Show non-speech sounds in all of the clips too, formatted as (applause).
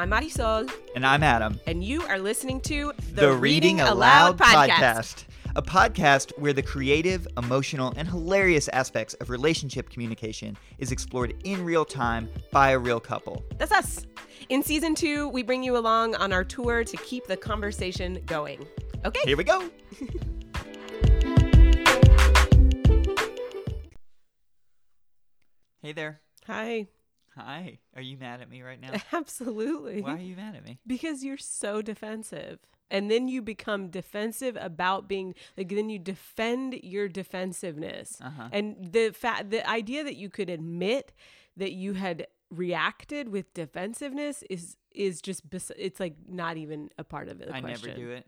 I'm Marisol, And I'm Adam. and you are listening to the, the Reading, Reading, Aloud, podcast. podcast. a podcast where the creative, emotional, and hilarious aspects of relationship communication is explored in real time by a real couple. That's us. In season two, we bring you along on our tour to keep the conversation going. Okay. Here we go. (laughs) hey there. Hi. Hi. Are you mad at me right now? (laughs) Absolutely. Why are you mad at me? Because you're so defensive. And then you become defensive about being like then you defend your defensiveness. Uh-huh. And the fact the idea that you could admit that you had reacted with defensiveness is is just bes- it's like not even a part of it. I question. never do it.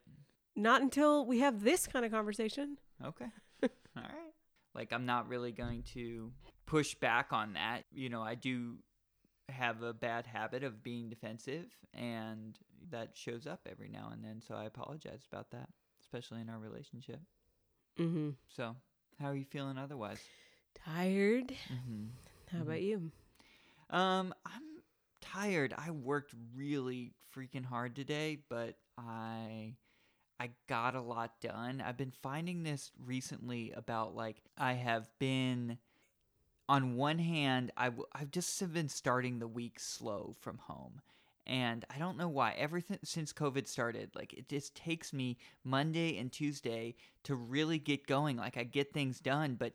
Not until we have this kind of conversation. Okay. (laughs) All right. Like I'm not really going to push back on that. You know, I do have a bad habit of being defensive and that shows up every now and then, so I apologize about that, especially in our relationship. Mm-hmm. So, how are you feeling otherwise? Tired. Mhm. How about you? Um, I'm tired. I worked really freaking hard today, but I I got a lot done. I've been finding this recently about like I have been on one hand, I've just been starting the week slow from home. And I don't know why. Everything since COVID started, like it just takes me Monday and Tuesday to really get going. Like I get things done, but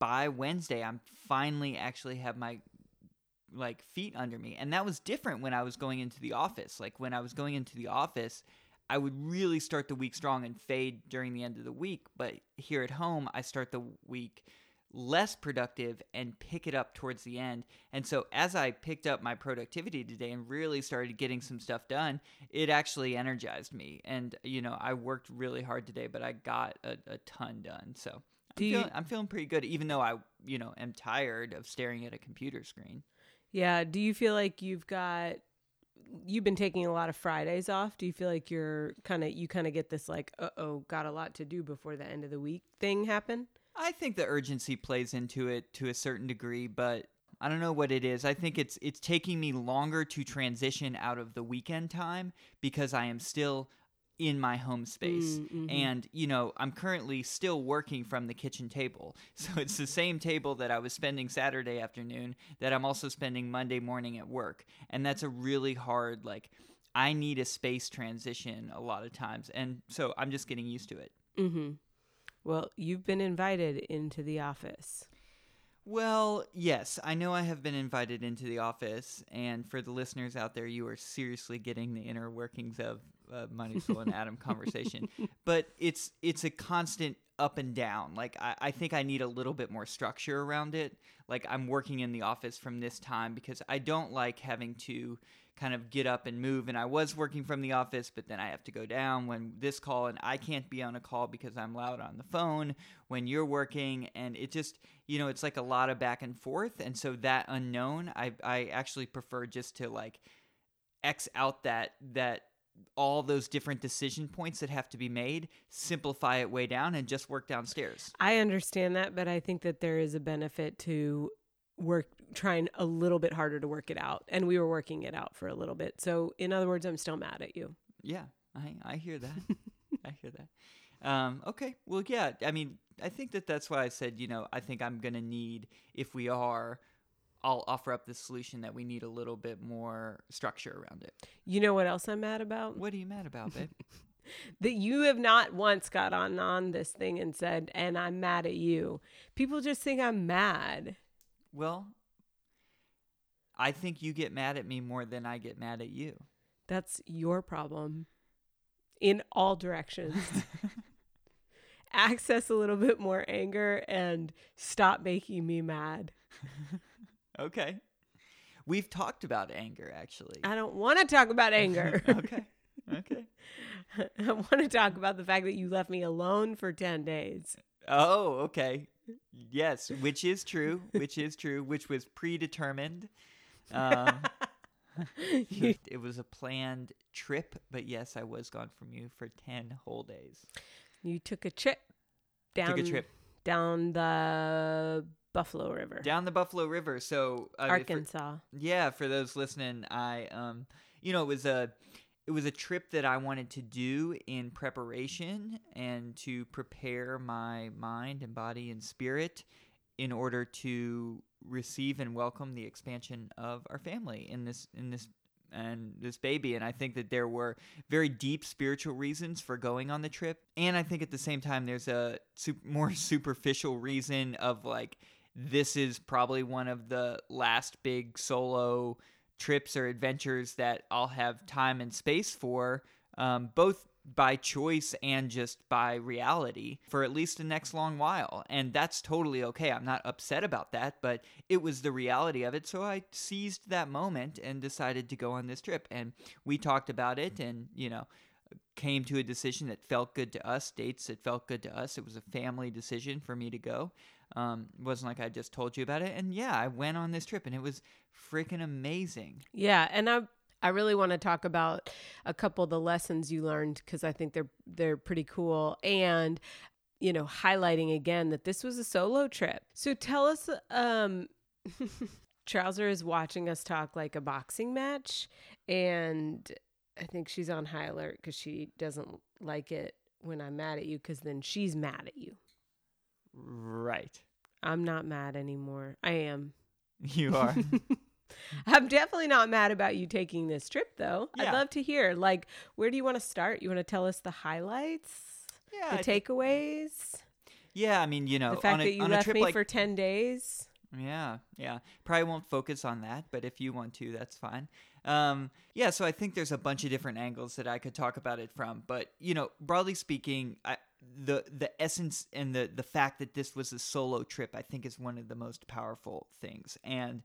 by Wednesday, I'm finally actually have my like feet under me. And that was different when I was going into the office. Like when I was going into the office, I would really start the week strong and fade during the end of the week. But here at home, I start the week less productive and pick it up towards the end. And so as I picked up my productivity today and really started getting some stuff done, it actually energized me. And you know, I worked really hard today, but I got a, a ton done. So I'm, Do you- feeling, I'm feeling pretty good, even though I, you know, am tired of staring at a computer screen. Yeah. Do you feel like you've got you've been taking a lot of Fridays off? Do you feel like you're kind of you kind of get this like uh oh got a lot to do before the end of the week thing happen? I think the urgency plays into it to a certain degree, but I don't know what it is. I think it's it's taking me longer to transition out of the weekend time because I am still in my home space. Mm, mhm. And, you know, I'm currently still working from the kitchen table. (laughs) So it's the same table that I was spending Saturday afternoon that I'm also spending Monday morning at work. And that's a really hard like I need a space transition a lot of times. And so I'm just getting used to it. Mm-hmm. Well, you've been invited into the office. Well, yes, I know I have been invited into the office, and for the listeners out there, you are seriously getting the inner workings of uh, (laughs) and Adam conversation. But it's it's a constant up and down. Like I, I think I need a little bit more structure around it. Like I'm working in the office from this time because I don't like having to kind of get up and move. And I was working from the office, but then I have to go down when this call, and I can't be on a call because I'm loud on the phone when you're working. And it just, you know, it's like a lot of back and forth. And so that unknown, I, I actually prefer just to like X out that, that, all those different decision points that have to be made, simplify it way down, and just work downstairs. I understand that, but I think that there is a benefit to work trying a little bit harder to work it out. And we were working it out for a little bit. So in other words, I'm still mad at you. Yeah, I, I hear that. I hear that. Um, okay, well, yeah. I mean, I think that that's why I said, you know, I think I'm gonna need if we are. I'll offer up the solution that we need a little bit more structure around it. You know what else I'm mad about? What are you mad about, babe? (laughs) (laughs) that you have not once got on on this thing and said, and I'm mad at you. People just think I'm mad. well, I think you get mad at me more than I get mad at you. That's your problem in all directions. (laughs) Access a little bit more anger and stop making me mad. Okay. We've talked about anger actually. I don't want to talk about anger. (laughs) okay. Okay. (laughs) I want to talk about the fact that you left me alone for 10 days. Oh, okay. Yes, which is true, which is true, which was predetermined. Um, (laughs) (laughs) it was a planned trip, but yes, I was gone from you for 10 whole days. You took a trip down Took a trip down the Buffalo River, down the Buffalo River. So, uh, for- Arkansas. yeah, for those listening, I um you know, it was a it was a trip that I wanted to do in preparation and to prepare my mind and body and spirit in order to receive and welcome the expansion of our family in this in this and this baby. And i think that there were very deep spiritual reasons for going on the trip. And i think at the same time there's a super, (laughs) more superficial reason of like this is probably one of the last big solo trips or adventures that i'll have time and space for um, both by choice and just by reality for at least the next long while. And that's totally okay. I'm not upset about that, but it was the reality of it. So I seized that moment and decided to go on this trip. And we talked about it and, you know, came to a decision that felt good to us, dates that felt good to us. It was a family decision for me to go. Um, it wasn't like I just told you about it. And yeah, I went on this trip and it was freaking amazing. Yeah. And I I really want to talk about a couple of the lessons you learned because I think they're they're pretty cool and you know highlighting again that this was a solo trip. So tell us um (laughs) Trouser is watching us talk like a boxing match and I think she's on high alert cuz she doesn't like it when I'm mad at you cuz then she's mad at you. Right. I'm not mad anymore. I am. You are. (laughs) (laughs) I'm definitely not mad about you taking this trip, though. Yeah. I'd love to hear. Like, where do you want to start? You want to tell us the highlights, yeah. the takeaways, yeah. I mean, you know, the fact on a, that you left me like for ten days. Yeah, yeah. Probably won't focus on that, but if you want to, that's fine. Um, yeah, so I think there's a bunch of different angles that I could talk about it from, but you know, broadly speaking, I, the the essence and the the fact that this was a solo trip, I think, is one of the most powerful things. And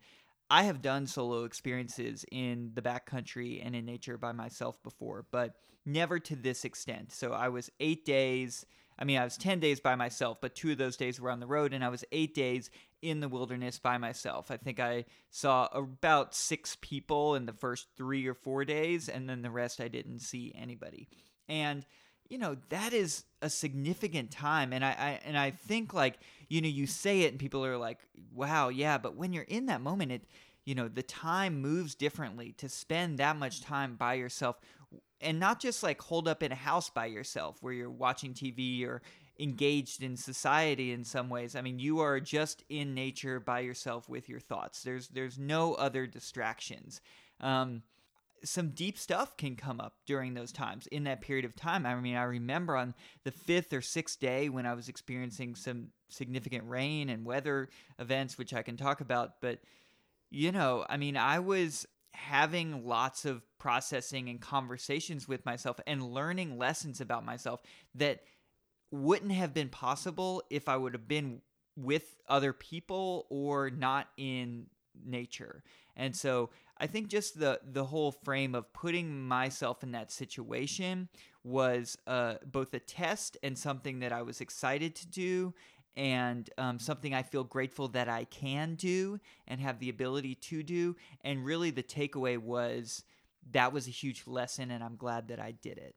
I have done solo experiences in the backcountry and in nature by myself before, but never to this extent. So I was eight days. I mean, I was 10 days by myself, but two of those days were on the road, and I was eight days in the wilderness by myself. I think I saw about six people in the first three or four days, and then the rest I didn't see anybody. And you know that is a significant time and I, I and i think like you know you say it and people are like wow yeah but when you're in that moment it you know the time moves differently to spend that much time by yourself and not just like hold up in a house by yourself where you're watching tv or engaged in society in some ways. I mean you are just in nature by yourself with your thoughts. There's there's no other distractions. Um, some deep stuff can come up during those times in that period of time. I mean, I remember on the fifth or sixth day when I was experiencing some significant rain and weather events, which I can talk about, but you know, I mean, I was having lots of processing and conversations with myself and learning lessons about myself that wouldn't have been possible if I would have been with other people or not in nature. And so I think just the the whole frame of putting myself in that situation was uh, both a test and something that I was excited to do, and um, something I feel grateful that I can do and have the ability to do. And really, the takeaway was that was a huge lesson, and I'm glad that I did it.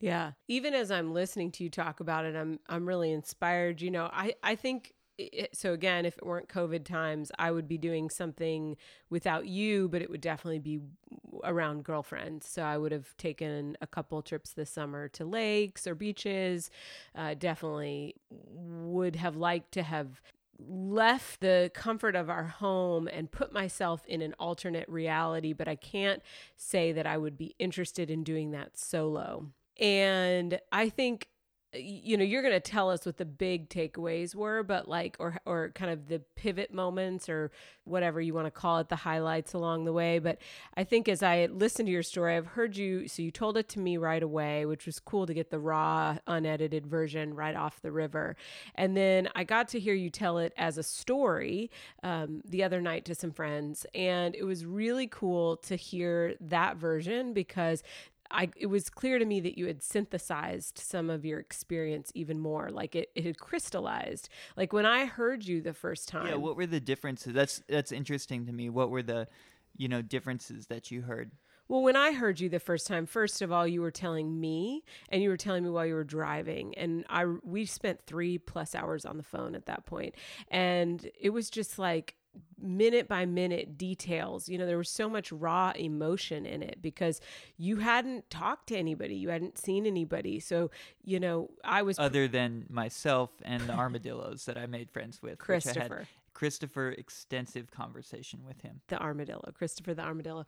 Yeah. Even as I'm listening to you talk about it, I'm I'm really inspired. You know, I I think so again, if it weren't COVID times, I would be doing something without you, but it would definitely be around girlfriends. So I would have taken a couple trips this summer to lakes or beaches. Uh, definitely would have liked to have left the comfort of our home and put myself in an alternate reality, but I can't say that I would be interested in doing that solo. And I think you know you're going to tell us what the big takeaways were but like or or kind of the pivot moments or whatever you want to call it the highlights along the way. But i think as i listened to your story i've heard you so you told it to me right away which was cool to get the raw unedited version right off the river. And then i got to hear you tell it as a story um, the other night to some friends and it was really cool to hear that version because I it was clear to me that you had synthesized some of your experience even more. Like it, it had crystallized. Like when I heard you the first time. Yeah, what were the differences? That's that's interesting to me. What were the, you know, differences that you heard? Well, when I heard you the first time, first of all, you were telling me, and you were telling me while you were driving, and I we spent three plus hours on the phone at that point, and it was just like minute by minute details. You know, there was so much raw emotion in it because you hadn't talked to anybody, you hadn't seen anybody. So, you know, I was other than myself and the armadillos that I made friends with. which I had Christopher, Christopher extensive conversation with him. the armadillo, Christopher the armadillo.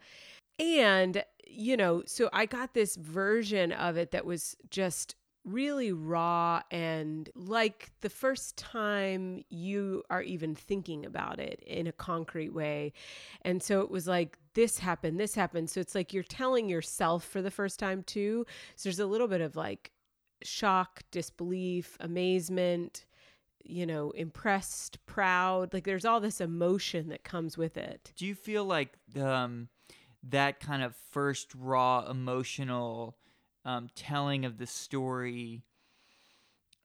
And, you know, so I got this version of it that was just really raw and like the first time you are even thinking about it in a concrete way. And so it was like, this happened, this happened. So it's like you're telling yourself for the first time too. So there's a little bit of like shock, disbelief, amazement, you know, impressed, proud. Like there's all this emotion that comes with it. Do you feel like um, that kind of first raw emotional um, telling of the story?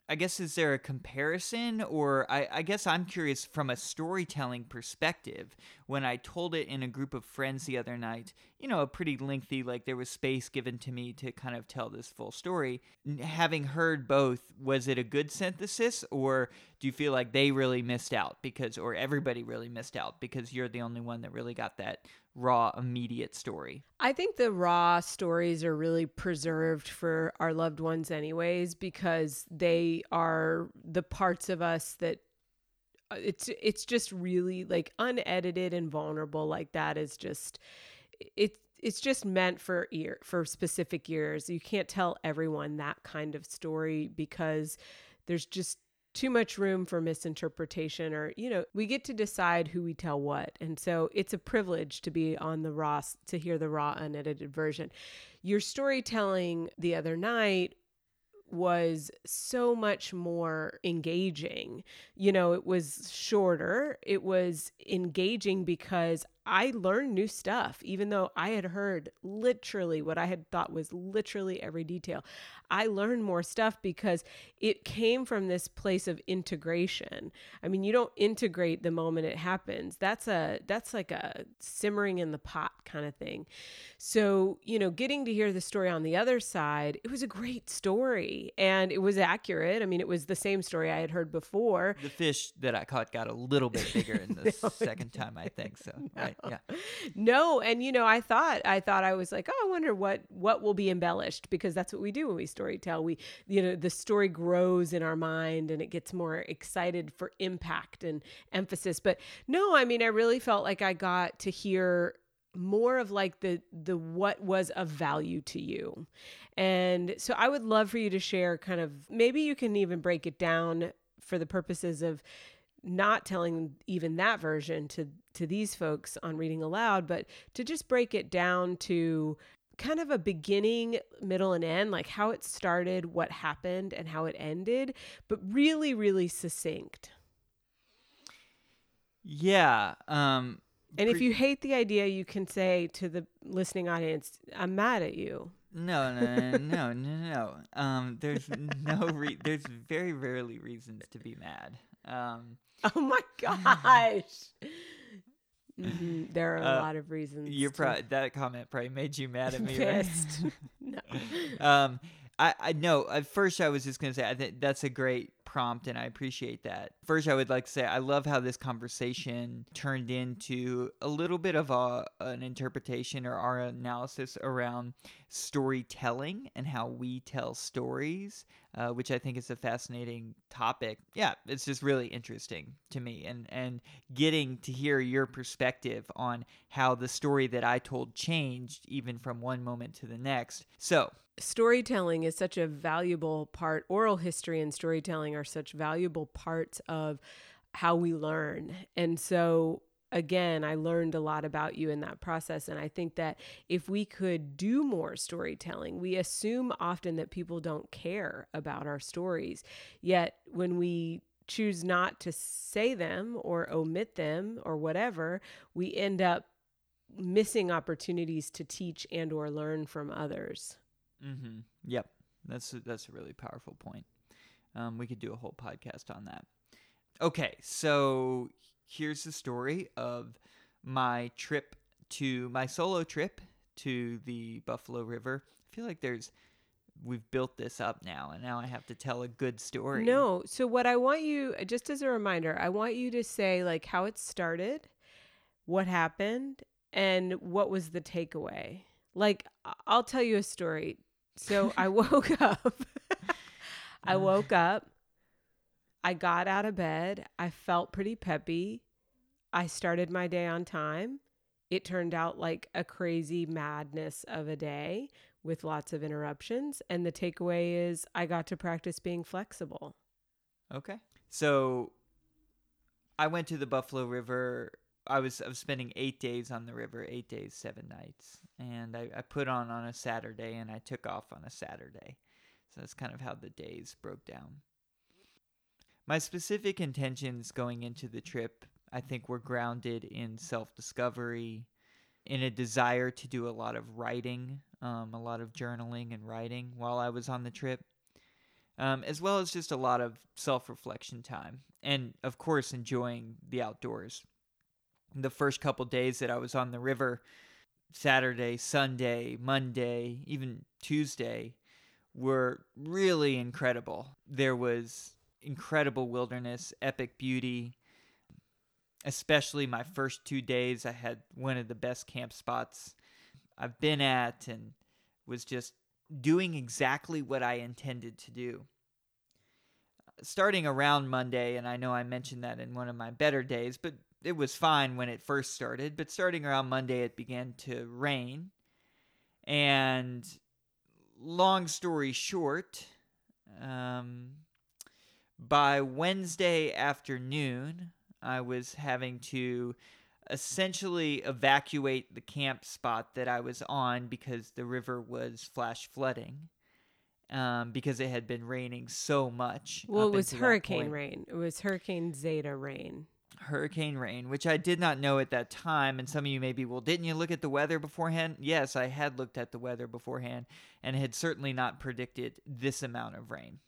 I guess is there a comparison, or I, I guess I'm curious from a storytelling perspective. When I told it in a group of friends the other night, you know, a pretty lengthy, like there was space given to me to kind of tell this full story. Having heard both, was it a good synthesis, or do you feel like they really missed out because, or everybody really missed out because you're the only one that really got that raw, immediate story? I think the raw stories are really preserved for our loved ones, anyways, because they are the parts of us that uh, it's it's just really like unedited and vulnerable like that is just it it's just meant for ear for specific ears you can't tell everyone that kind of story because there's just too much room for misinterpretation or you know we get to decide who we tell what. And so it's a privilege to be on the raw to hear the raw unedited version. Your storytelling the other night was so much more engaging. You know, it was shorter, it was engaging because I learned new stuff, even though I had heard literally what I had thought was literally every detail. I learned more stuff because it came from this place of integration. I mean, you don't integrate the moment it happens. That's a that's like a simmering in the pot kind of thing. So, you know, getting to hear the story on the other side, it was a great story and it was accurate. I mean, it was the same story I had heard before. The fish that I caught got a little bit bigger in (laughs) the second time, I think. So, (laughs) right, (laughs) yeah. No, and you know, I thought I thought I was like, oh, I wonder what what will be embellished because that's what we do when we story tell. We you know, the story grows in our mind and it gets more excited for impact and emphasis. But no, I mean, I really felt like I got to hear more of like the the what was of value to you. And so I would love for you to share kind of maybe you can even break it down for the purposes of not telling even that version to to these folks on reading aloud but to just break it down to kind of a beginning middle and end like how it started what happened and how it ended but really really succinct Yeah. Um, and if you hate the idea you can say to the listening audience i'm mad at you No, no, no, no, no, no. Um, there's no re- there's very rarely reasons to be mad. Um, (laughs) oh my (laughs) gosh. Mhm, there are a Uh, lot of reasons you're to- pro- that comment probably made you mad at me, right? (laughs) no. Um, I, I no. At first, I was just gonna say I think that's a great prompt, and I appreciate that. First, I would like to say I love how this conversation turned into a little bit of a an interpretation or our analysis around storytelling and how we tell stories, uh, which I think is a fascinating topic. Yeah, it's just really interesting to me, and and getting to hear your perspective on how the story that I told changed even from one moment to the next. So, storytelling is such a valuable part. Oral history and storytelling are such valuable parts of how we learn. And so again i learned a lot about you in that process. And i think that if we could do more storytelling we assume often that people don't care about our stories. Yet when we choose not to say them or omit them or whatever we end up missing opportunities to teach and or learn from others mm-hmm. yep, that's a, that's a really powerful point. Um, we could do a whole podcast on that. Okay, so here's the story of my trip to my solo trip to the Buffalo River. I feel like there's we've built this up now, and now I have to tell a good story. No. So what I want you just as a reminder, I want you to say like how it started what happened and what was the takeaway. Like, I'll tell you a story. So I (laughs) woke up. (laughs) I woke up. I got out of bed. I felt pretty peppy. I started my day on time. It turned out like a crazy madness of a day with lots of interruptions. And the takeaway is I got to practice being flexible. Okay. So I went to the Buffalo River. I was I was spending eight days on the river, eight days, seven nights, and I, I put on on a Saturday and I took off on a Saturday. So that's kind of how the days broke down. My specific intentions going into the trip, I think, were grounded in self discovery, in a desire to do a lot of writing, um, a lot of journaling and writing while I was on the trip, um, as well as just a lot of self reflection time. And of course, enjoying the outdoors. The first couple days that I was on the river, Saturday, Sunday, Monday, even Tuesday, were really incredible. There was incredible wilderness, epic beauty. Especially my first two days, I had one of the best camp spots I've been at and was just doing exactly what I intended to do. Starting around Monday, and I know I mentioned that in one of my better days, but it was fine when it first started. But starting around Monday, it began to rain. And long story short, um, by Wednesday afternoon, I was having to essentially evacuate the camp spot that I was on because the river was flash flooding. Um, because it had been raining so much. Well, it was hurricane rain. It was Hurricane Zeta rain. Hurricane rain, which I did not know at that time. And some of you maybe, well, didn't you look at the weather beforehand? Yes, I had looked at the weather beforehand and had certainly not predicted this amount of rain.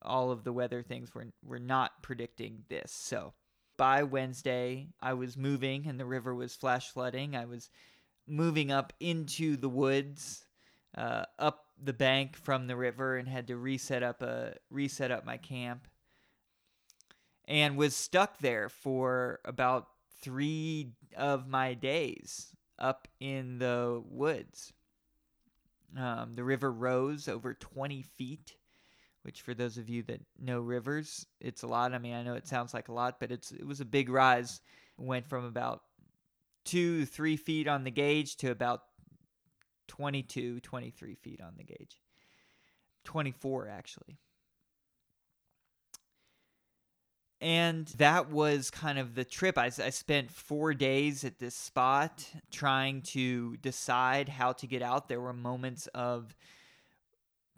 All of the weather things were, were not predicting this. So by Wednesday, I was moving and the river was flash flooding. I was moving up into the woods, uh, up the bank from the river, and had to reset up a reset up my camp. And was stuck there for about three of my days up in the woods. Um, the river rose over 20 feet which for those of you that know rivers, it's a lot. I mean, I know it sounds like a lot, but it's it was a big rise. went from about two, three feet on the gauge to about 22, 23 feet on the gauge. 24, actually. And that was kind of the trip. I, I spent four days at this spot trying to decide how to get out. There were moments of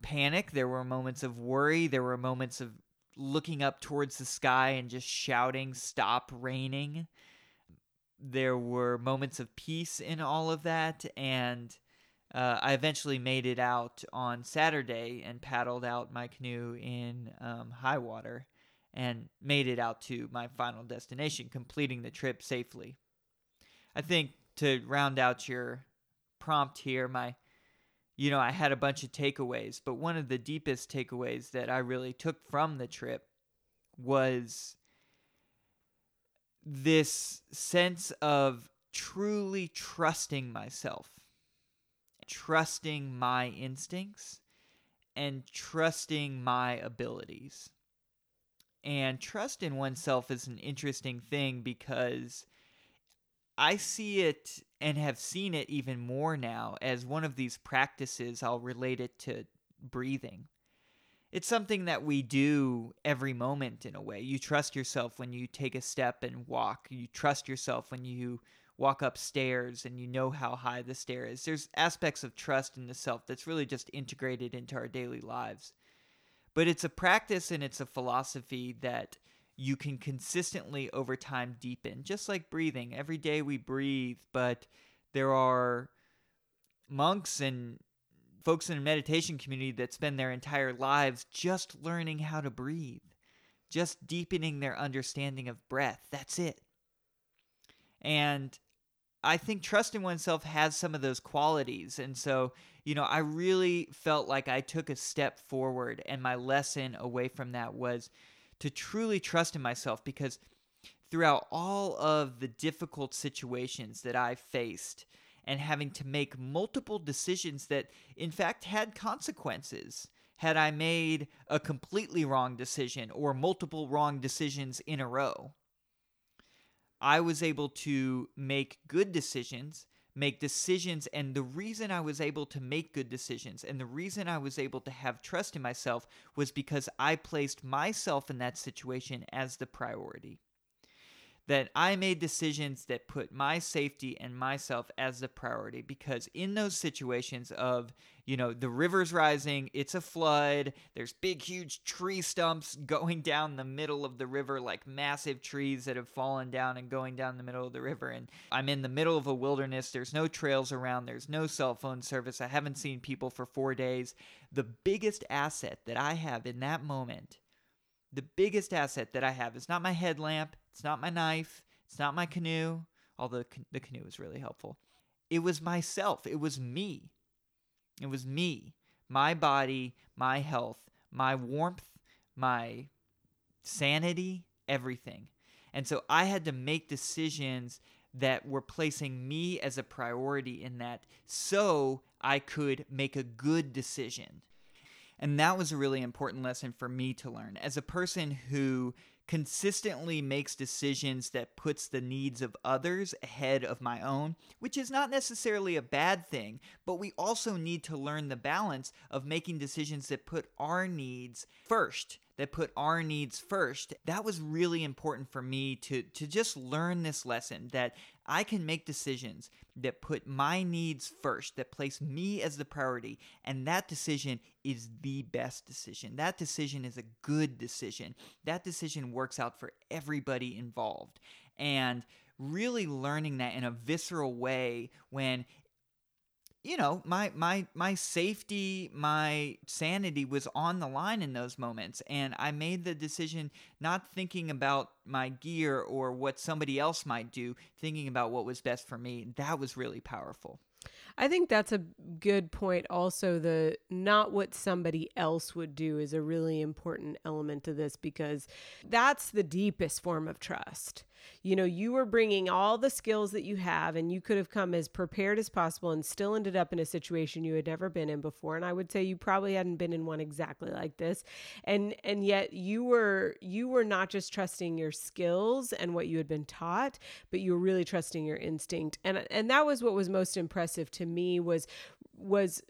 panic. There were moments of worry. There were moments of looking up towards the sky and just shouting, Stop raining. There were moments of peace in all of that. And uh, I eventually made it out on Saturday and paddled out my canoe in um, high water and made it out to my final destination, completing the trip safely. I think to round out your prompt here, my you know, I had a bunch of takeaways, but one of the deepest takeaways that I really took from the trip was this sense of truly trusting myself, trusting my instincts, and trusting my abilities. And trust in oneself is an interesting thing because I see it and have seen it even more now as one of these practices. I'll relate it to breathing. It's something that we do every moment in a way. You trust yourself when you take a step and walk. You trust yourself when you walk upstairs and you know how high the stair is. There's aspects of trust in the self that's really just integrated into our daily lives. But it's a practice and it's a philosophy that you can consistently over time deepen, just like breathing. Every day we breathe, but there are monks and folks in a meditation community that spend their entire lives just learning how to breathe, just deepening their understanding of breath. That's it. And I think trusting oneself has some of those qualities. And so, you know, I really felt like I took a step forward, and my lesson away from that was to truly trust in myself because throughout all of the difficult situations that I faced and having to make multiple decisions that, in fact, had consequences. Had I made a completely wrong decision or multiple wrong decisions in a row, I was able to make good decisions, make decisions. And the reason I was able to make good decisions and the reason I was able to have trust in myself was because I placed myself in that situation as the priority that I made decisions that put my safety and myself as the priority because in those situations of, you know, the river's rising, it's a flood, there's big, huge tree stumps (laughs) going down the middle of the river, like massive trees that have fallen down and going down the middle of the river. And I'm in the middle of a wilderness, there's no trails around, there's no cell phone service, I haven't seen people for four days. The biggest asset that I have in that moment the biggest asset that I have is not my headlamp, it's not my knife, it's not my canoe, although the canoe was really helpful. It was myself, it was me. It was me, my body, my health, my warmth, my sanity, everything. And so I had to make decisions that were placing me as a priority in that so I could make a good decision. And that was a really important lesson for me to learn. As a person who consistently makes decisions that puts the needs of others ahead of my own, which is not necessarily a bad thing, but we also need to learn the balance of making decisions that put our needs first that put our needs first. That was really important for me to to just learn this lesson that I can make decisions that put my needs first, that place me as the priority, and that decision is the best decision. That decision is a good decision. That decision works out for everybody involved. And really learning that in a visceral way when you know my my my safety my sanity was on the line in those moments and i made the decision not thinking about my gear or what somebody else might do thinking about what was best for me that was really powerful I think that's a good point. Also, the not what somebody else would do is a really important element to this because that's the deepest form of trust you know, you were bringing all the skills that you have and you could have come as prepared as possible and still ended up in a situation you had never been in before. And I would say you probably hadn't been in one exactly like this. And and yet you were you were not just trusting your skills and what you had been taught, but you were really trusting your instinct. And and that was what was most impressive to me was was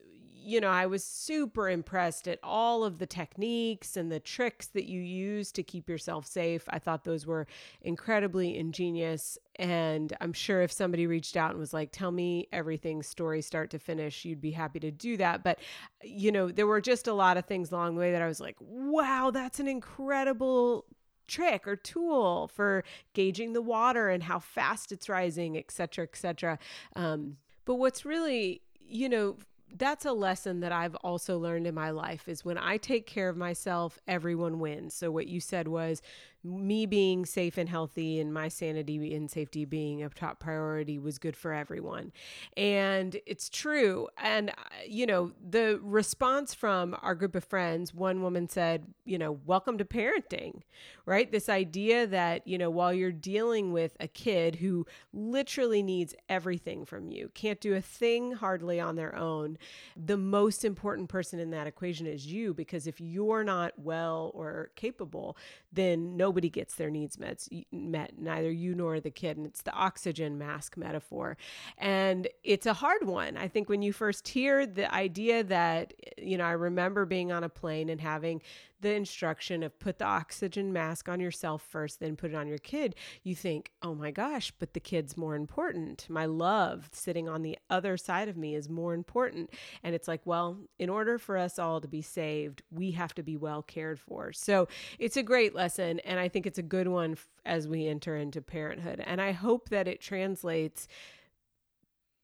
you know, I was super impressed at all of the techniques and the tricks that you use to keep yourself safe. I thought those were incredibly ingenious. And I'm sure if somebody reached out and was like, tell me everything, story start to finish, you'd be happy to do that. But, you know, there were just a lot of things along the way that I was like, wow, that's an incredible trick or tool for gauging the water and how fast it's rising, et cetera, et cetera. Um, but what's really, you know, that's a lesson that I've also learned in my life is when I take care of myself, everyone wins. So what you said was me being safe and healthy and my sanity and safety being a top priority was good for everyone. And it's true. And, uh, you know, the response from our group of friends, one woman said, you know, welcome to parenting, right? This idea that, you know, while you're dealing with a kid who literally needs everything from you, can't do a thing hardly on their own, the most important person in that equation is you, because if you're not well or capable, then nobody gets their needs met, met, neither you nor the kid. And it's the oxygen mask metaphor. And it's a hard one. I think when you first hear the idea that, you know, I remember being on a plane and having the instruction of put the oxygen mask on yourself first, then put it on your kid, you think, oh my gosh, but the kid's more important. My love sitting on the other side of me is more important. And it's like, well, in order for us all to be saved, we have to be well cared for. So it's a great lesson. And I think it's a good one as we enter into parenthood. And I hope that it translates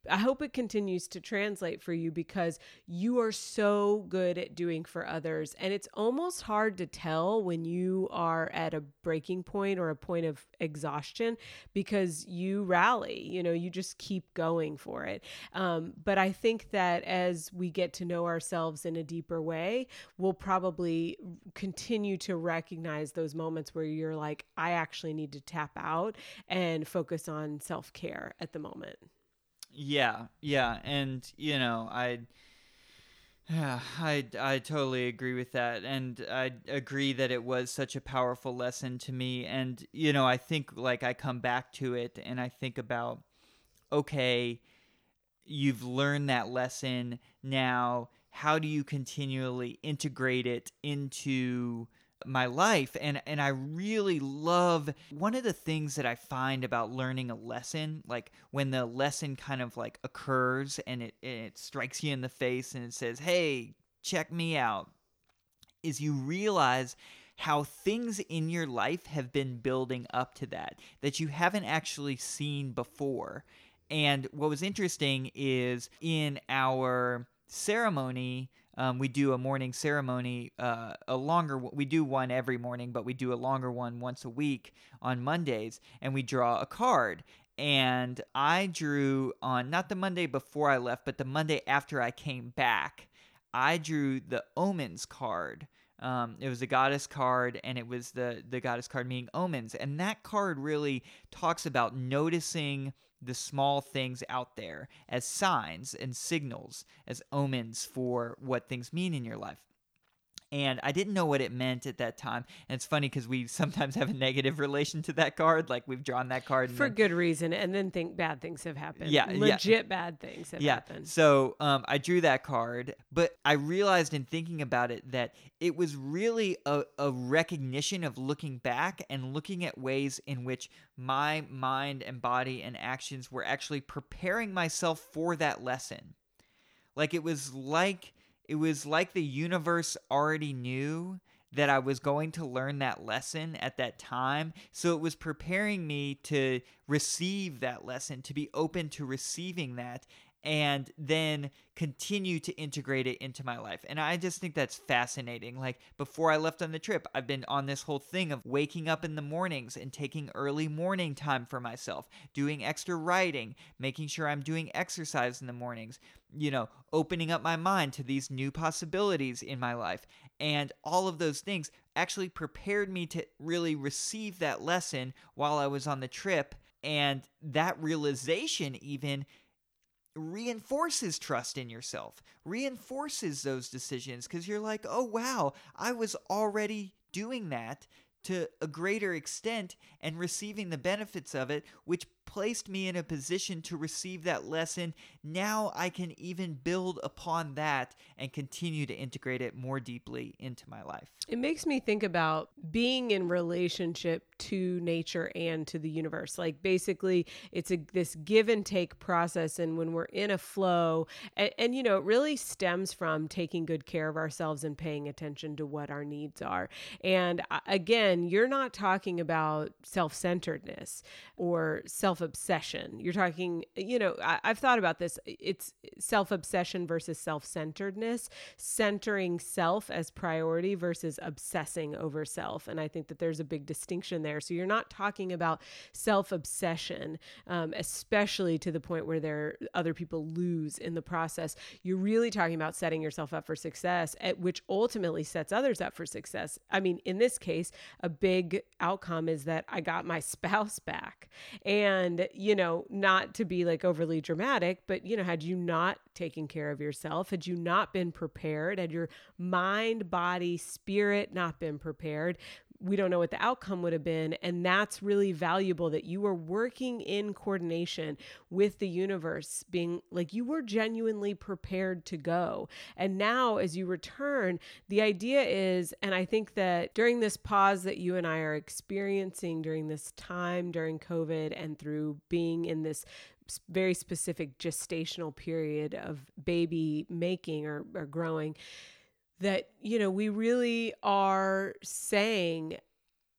I hope it continues to translate for you because you are so good at doing for others. And it's almost hard to tell when you are at a breaking point or a point of exhaustion because you rally, you know, you just keep going for it. Um, but I think that as we get to know ourselves in a deeper way, we'll probably continue to recognize those moments where you're like, I actually need to tap out and focus on self care at the moment. Yeah, yeah, and you know, I yeah, (sighs) I I totally agree with that and I agree that it was such a powerful lesson to me and you know, I think like I come back to it and I think about okay, you've learned that lesson now how do you continually integrate it into my life and and I really love one of the things that I find about learning a lesson like when the lesson kind of like occurs and it it strikes you in the face and it says hey check me out is you realize how things in your life have been building up to that that you haven't actually seen before. And what was interesting is in our ceremony um, we do a morning ceremony, uh, a longer. We do one every morning, but we do a longer one once a week on Mondays, and we draw a card. And I drew on not the Monday before I left, but the Monday after I came back. I drew the omens card. Um, it was a goddess card, and it was the the goddess card meaning omens. And that card really talks about noticing the small things out there as signs and signals, as omens for what things mean in your life and I didn't know what it meant at that time. And it's funny because we sometimes have a negative relation to that card, like we've drawn that card for then, good reason, and then think bad things have happened. Yeah, legit yeah. bad things have yeah. happened. So um, I drew that card, but I realized in thinking about it that it was really a, a recognition of looking back and looking at ways in which my mind and body and actions were actually preparing myself for that lesson. Like it was like it was like the universe already knew that I was going to learn that lesson at that time. So it was preparing me to receive that lesson, to be open to receiving that, and then continue to integrate it into my life. And I just think that's fascinating. Like before I left on the trip, I've been on this whole thing of waking up in the mornings and taking early morning time for myself, doing extra writing, making sure I'm doing exercise in the mornings, you know, opening up my mind to these new possibilities in my life. And all of those things actually prepared me to really receive that lesson while I was on the trip. And that realization, even reinforces trust in yourself, reinforces those decisions because you're like, oh, wow, I was already doing that to a greater extent and receiving the benefits of it, which placed me in a position to receive that lesson. Now I can even build upon that and continue to integrate it more deeply into my life. It makes me think about being in relationship to nature and to the universe. Like basically, it's a this give and take process, and when we're in a flow, and, and you know, it really stems from taking good care of ourselves and paying attention to what our needs are. And uh, again, you're not talking about self centeredness or self obsession. You're talking, you know, I, I've thought about this. It's self obsession versus self centeredness, centering self as priority versus obsessing over self. And I think that there's a big distinction there. So you're not talking about self obsession, um, especially to the point where there other people lose in the process. You're really talking about setting yourself up for success, at which ultimately sets others up for success. I mean, in this case, a big outcome is that I got my (laughs) spouse back. And, you know, not to be like overly dramatic, but, you know, had you not taken care of yourself, had you not been prepared, had your mind, body, spirit not been prepared, we don't know what the outcome would have been. And that's really valuable that you were working in coordination with the universe, being like you were genuinely prepared to go. And now, as you return, the idea is, and I think that during this pause that you and I are experiencing during this time, during COVID, and through being in this very specific gestational period of baby making or, or growing that you know we really are saying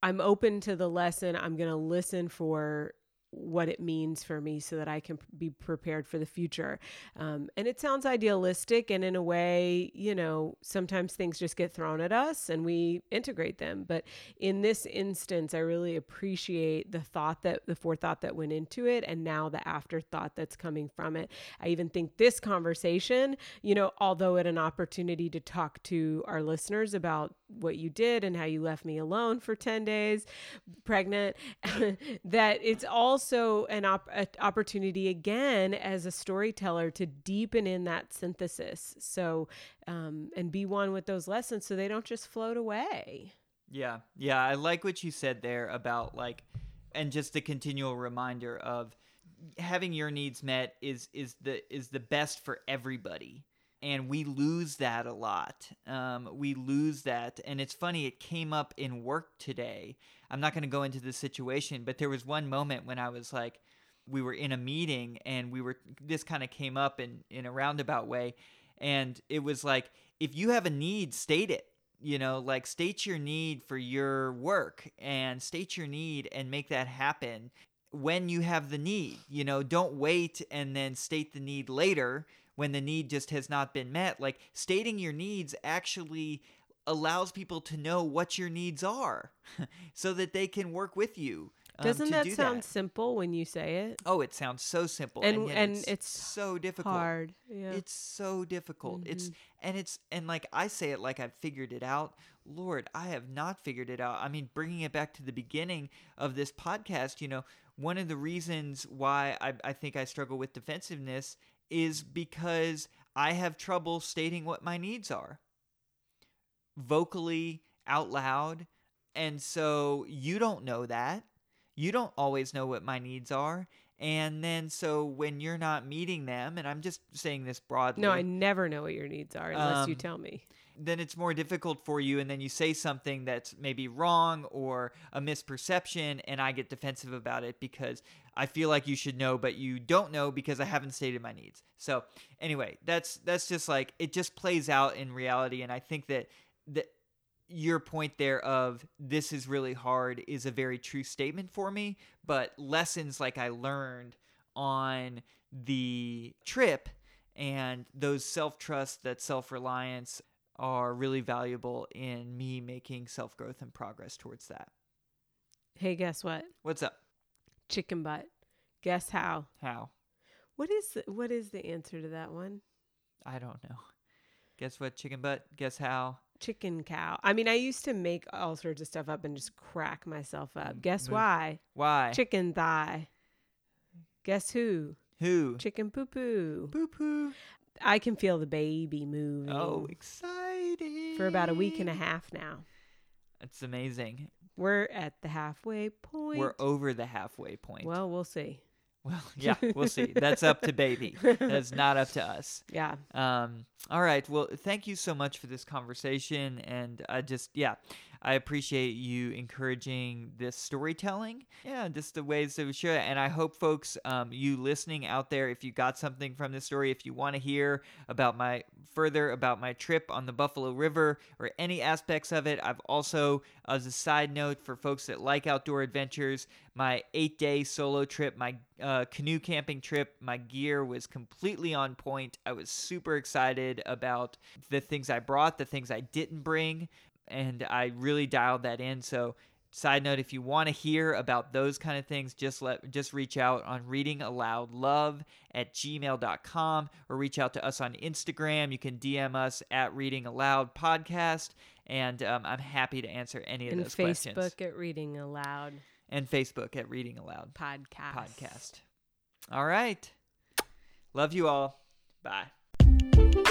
i'm open to the lesson. I'm going to listen for what it means for me so that I can be prepared for the future. Um, and it sounds idealistic, and in a way, you know, sometimes things just get thrown at us and we integrate them. But in this instance, I really appreciate the thought that the forethought that went into it, and now the afterthought that's coming from it. I even think this conversation, you know, although it an opportunity to talk to our listeners about what you did and how you left me alone for 10 days pregnant (laughs) that it's also an op- opportunity again as a storyteller to deepen in that synthesis. So um, and be one with those lessons so they don't just float away. Yeah. Yeah i like what you said there about like and just a continual reminder of having your needs met is is the is the best for everybody and we lose that a lot. Um, we lose that, and it's funny. It came up in work today. I'm not going to go into the situation, but there was one moment when I was like, we were in a meeting, and we were. This kind of came up in in a roundabout way, and it was like, if you have a need, state it. You know, like state your need for your work and state your need and make that happen when you have the need. You know, don't wait and then state the need later when the need just has not been met. Like stating your needs actually allows people to know what your needs are (laughs) so that they can work with you. Um, Doesn't that do sound that. simple when you say it? Oh, it sounds so simple, and and, and it's, it's, so difficult. Hard, yeah. It's so difficult. Mm-hmm. It's and it's and like I say it like I've figured it out. Lord, I have not figured it out. I mean, bringing it back to the beginning of this podcast, you know, one of the reasons why I, I think I struggle with defensiveness is because I have trouble stating what my needs are vocally out loud. And so you don't know that. You don't always know what my needs are. And then so when you're not meeting them, and I'm just saying this broadly. No, I never know what your needs are unless um, you tell me then it's more difficult for you and then you say something that's maybe wrong or a misperception and I get defensive about it because I feel like you should know but you don't know because I haven't stated my needs. So, anyway, that's that's just like it just plays out in reality and I think that that your point there of this is really hard is a very true statement for me, but lessons like I learned on the trip and those self trust, that self reliance, are really valuable in me making self growth and progress towards that. Hey, guess what? What's up? Chicken butt. Guess how? How? What is the, what is the answer to that one? I don't know. Guess what? Chicken butt. Guess how? Chicken cow. I mean, I used to make all sorts of stuff up and just crack myself up. Mm, Guess mm. why? Why? Chicken thigh. Guess who? Who? Chicken poo poo. Poo poo. I can feel the baby moving. Oh, exciting. For about a week and a half now. It's amazing. We're at the halfway point. We're over the halfway point. Well, we'll see. (laughs) Well, (laughs) yeah, we'll see. That's up to baby. That's not up to us. (laughs) Yeah. Um. All right. Well, thank you so much for this conversation, and I just yeah, I appreciate you encouraging this storytelling. Yeah, just the ways that we share. And I hope folks, um, you listening out there, if you got something from this story, if you want to hear about my further about my trip on the Buffalo River or any aspects of it, I've also, as a side note for folks that like outdoor adventures, my eight day solo trip, my uh, canoe camping trip, my gear was completely on point. I was super excited about the things I brought, the things I didn't bring and I really dialed that in. So, side note, if you want to hear about those kind of things, just let just reach out on reading aloud love at gmail.com or reach out to us on Instagram. You can DM us at reading aloud podcast, and um, I'm happy to answer any of and those Facebook questions. Facebook at reading aloud and Facebook at reading aloud podcast. Podcast. All right. Love you all. Bye.